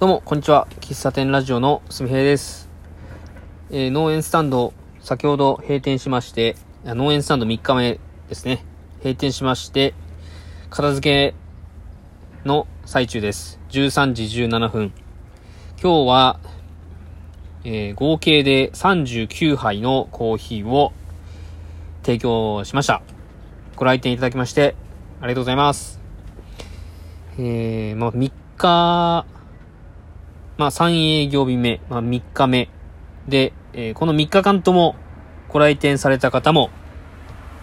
どうも、こんにちは。喫茶店ラジオのすみへいです。えー農園スタンド、先ほど閉店しまして、農園スタンド3日目ですね。閉店しまして、片付けの最中です。13時17分。今日は、えー合計で39杯のコーヒーを提供しました。ご来店いただきまして、ありがとうございます。えー、まあ、3日、まあ、3営業日目、まあ、3日目で、えーこの3日間ともご来店された方も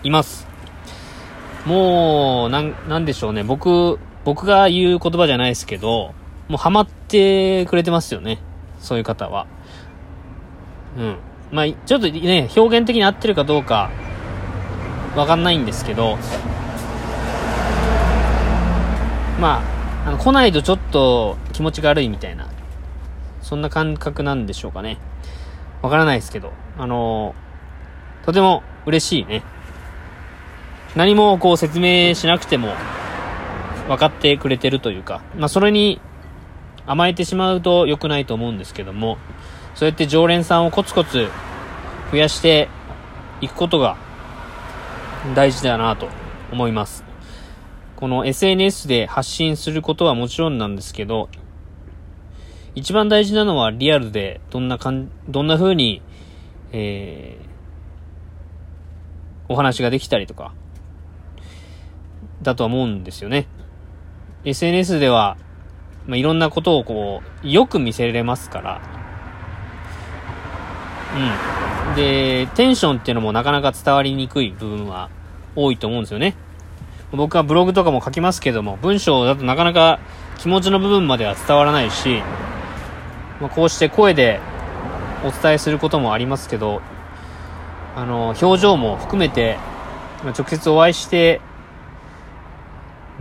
います。もう、なん、なんでしょうね。僕、僕が言う言葉じゃないですけど、もうハマってくれてますよね。そういう方は。うん。まあ、ちょっとね、表現的に合ってるかどうか、わかんないんですけど、まあ、あの、来ないとちょっと気持ちが悪いみたいな、そんな感覚なんでしょうかね。わからないですけど、あのとても嬉しいね。何もこう説明しなくても分かってくれてるというか、まあそれに甘えてしまうと良くないと思うんですけども、そうやって常連さんをコツコツ増やしていくことが大事だなと思います。この SNS で発信することはもちろんなんですけど、一番大事なのはリアルでどんなかん、どんな風に、えー、お話ができたりとか、だとは思うんですよね。SNS では、まあ、いろんなことをこう、よく見せれますから、うん。で、テンションっていうのもなかなか伝わりにくい部分は多いと思うんですよね。僕はブログとかも書きますけども、文章だとなかなか気持ちの部分までは伝わらないし、まあ、こうして声でお伝えすることもありますけど、あの、表情も含めて、まあ直接お会いして、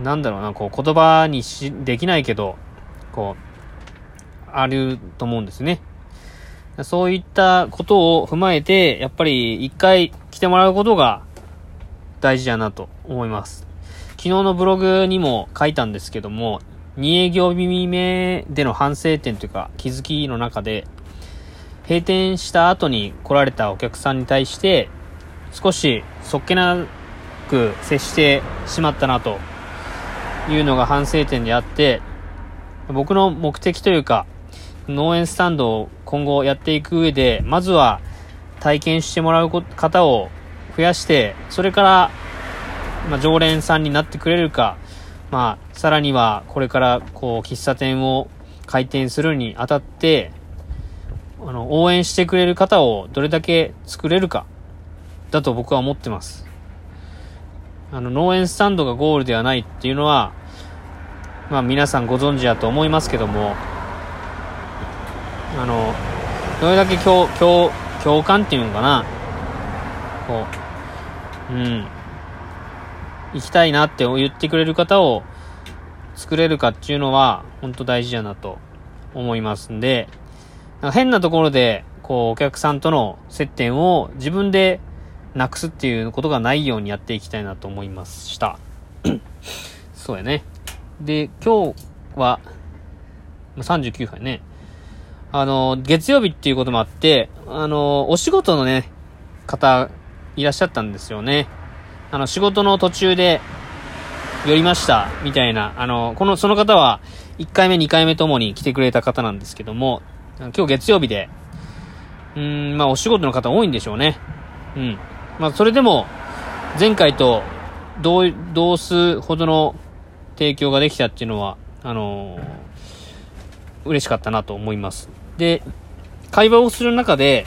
なんだろうな、こう言葉にし、できないけど、こう、あると思うんですね。そういったことを踏まえて、やっぱり一回来てもらうことが大事だなと思います。昨日のブログにも書いたんですけども、2営業日目での反省点というか気づきの中で、閉店した後に来られたお客さんに対して、少しそっけなく接してしまったなというのが反省点であって、僕の目的というか、農園スタンドを今後やっていく上で、まずは体験してもらう方を増やして、それから、まあ、常連さんになってくれるか、まあ、さらにはこれからこう喫茶店を開店するにあたって、あの、応援してくれる方をどれだけ作れるか、だと僕は思ってます。あの、農園スタンドがゴールではないっていうのは、まあ皆さんご存知だと思いますけども、あの、どれだけ共、共、共感っていうのかな、こう、うん、行きたいなって言ってくれる方を作れるかっていうのは、本当大事だなと思いますんで、なんか変なところで、こう、お客さんとの接点を自分でなくすっていうことがないようにやっていきたいなと思いました。そうやね。で、今日は、39杯ね。あの、月曜日っていうこともあって、あの、お仕事のね、方、いらっしゃったんですよね。あの、仕事の途中で、寄りました、みたいな。あの、この、その方は、1回目、2回目ともに来てくれた方なんですけども、今日月曜日で、うん、まあ、お仕事の方多いんでしょうね。うん。まあ、それでも、前回と同、同数ほどの提供ができたっていうのは、あのー嬉しかったなと思います。で、会話をする中で、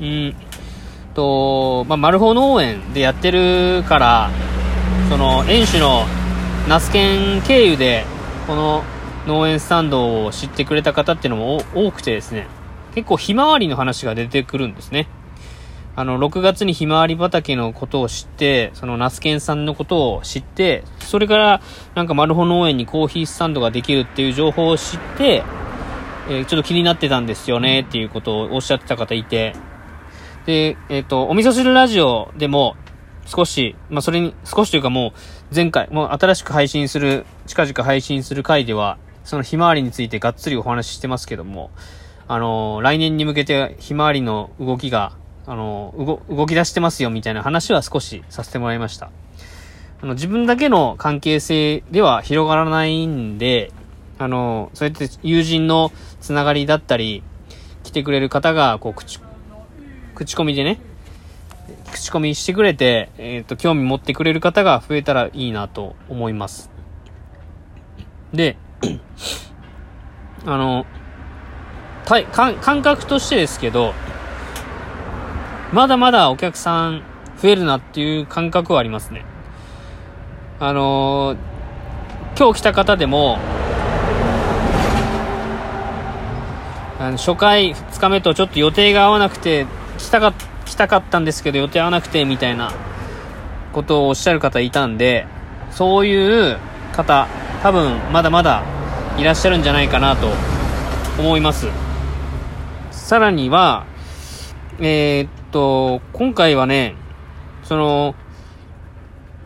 うんと、まあ、マルホ農園でやってるから、その、園主のナスケン経由で、この農園スタンドを知ってくれた方っていうのも多くてですね、結構ひまわりの話が出てくるんですね。あの、6月にひまわり畑のことを知って、そのナスケンさんのことを知って、それから、なんかマルホ農園にコーヒースタンドができるっていう情報を知って、えーちょっと気になってたんですよねっていうことをおっしゃってた方いて、で、えっ、と、お味噌汁ラジオでも、少し、まあ、それに、少しというかもう、前回、もう新しく配信する、近々配信する回では、そのひまわりについてがっつりお話ししてますけども、あのー、来年に向けてひまわりの動きが、あのー、動、動き出してますよみたいな話は少しさせてもらいました。あの、自分だけの関係性では広がらないんで、あの、そうやって友人のつながりだったり、来てくれる方が、こう、口、口コミでね、口コミしてくれて、えっ、と、興味持ってくれる方が増えたらいいなと思います。で、あの、たい感覚としてですけど、まだまだお客さん増えるなっていう感覚はありますね。あのー、今日来た方でも、あの初回2日目とちょっと予定が合わなくて、来たか、来たかったんですけど予定合わなくて、みたいなことをおっしゃる方いたんで、そういう方、多分まだまだいらっしゃるんじゃないかなと思います。さらには、えー、っと、今回はね、その、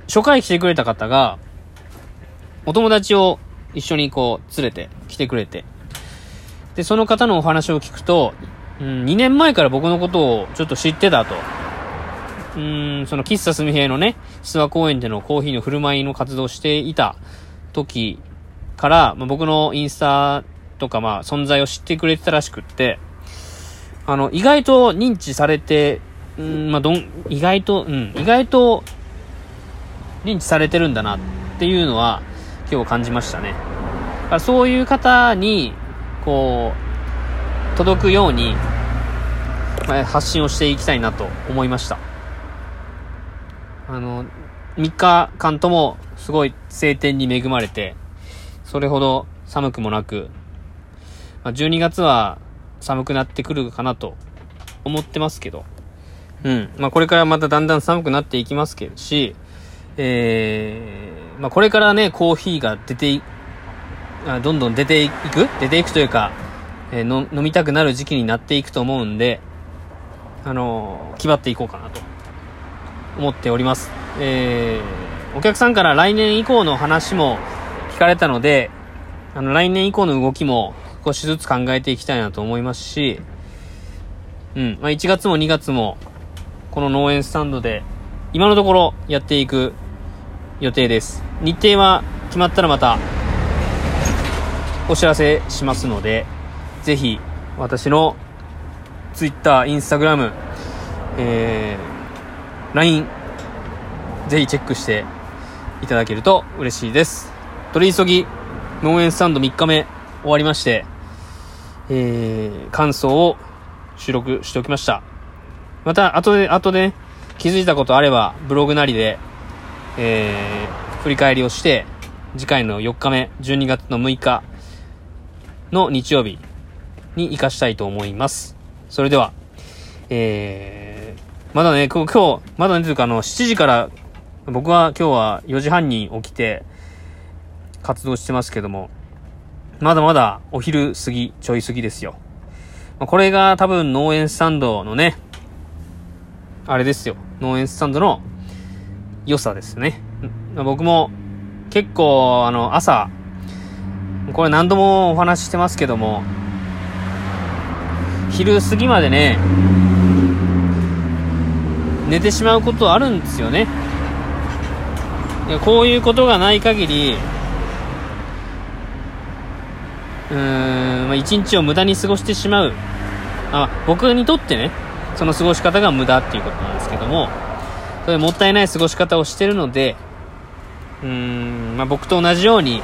初回来てくれた方が、お友達を一緒にこう、連れて来てくれて、で、その方のお話を聞くと、うん、2年前から僕のことをちょっと知ってたと。うん、その喫茶すみへのね、諏訪公園でのコーヒーの振る舞いの活動をしていた時から、まあ、僕のインスタとかまあ存在を知ってくれてたらしくって、あの、意外と認知されて、うん、まあ、どん、意外と、うん、意外と認知されてるんだなっていうのは今日感じましたね。そういう方に、こう、届くように、発信をしていきたいなと思いました。あの、3日間ともすごい晴天に恵まれて、それほど寒くもなく、まあ、12月は寒くなってくるかなと思ってますけど、うん。まあ、これからまただんだん寒くなっていきますけどし、えー、まあ、これからね、コーヒーが出てい、あどんどん出ていく？出ていくというか、えー、飲みたくなる時期になっていくと思うんで、あのー、決まっていこうかなと思っております。えー、お客さんから来年以降の話も聞かれたので、あの、来年以降の動きも少しずつ考えていきたいなと思いますし、うん、まあ、1月も2月も、この農園スタンドで、今のところやっていく予定です。日程は決まったらまた、お知らせしますので、ぜひ、私の Twitter、Instagram、えー、LINE、ぜひチェックしていただけると嬉しいです。取り急ぎ、農園スタンド3日目終わりまして、えー、感想を収録しておきました。また、後で、後で、ね、気づいたことあれば、ブログなりで、えー、振り返りをして、次回の4日目、12月の6日の日曜日に活かしたいと思います。それでは、えー、まだね、今日、まだね、というかあの、7時から僕は今日は4時半に起きて活動してますけども、まだまだお昼過ぎ、ちょい過ぎですよ。これが多分農園スタンドのね、あれですよ。農園スタンドの良さですね。僕も結構あの朝、これ何度もお話ししてますけども、昼過ぎまでね、寝てしまうことあるんですよね。こういうことがない限り、うーん、まあ、一日を無駄に過ごしてしまう。あ、僕にとってね、その過ごし方が無駄っていうことなんですけども、それもったいない過ごし方をしてるので、うーん、まあ、僕と同じように、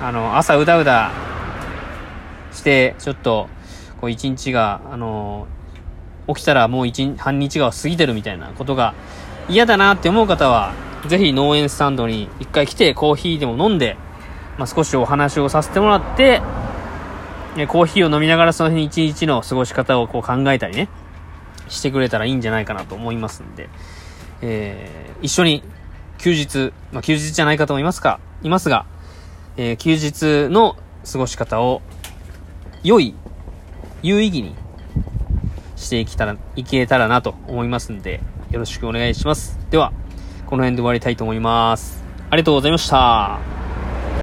あの、朝うだうだして、ちょっと、こう一日が、あの、起きたらもう一、半日が過ぎてるみたいなことが嫌だなって思う方は、ぜひ農園スタンドに一回来てコーヒーでも飲んで、まあ、少しお話をさせてもらって、コーヒーを飲みながらその日一日の過ごし方をこう考えたりね、してくれたらいいんじゃないかなと思いますんで、えー、一緒に休日、まあ、休日じゃない方もいますか、いますが、えー、休日の過ごし方を良い、有意義にしていけたら、いけたらなと思いますんで、よろしくお願いします。では、この辺で終わりたいと思います。ありがとうございました。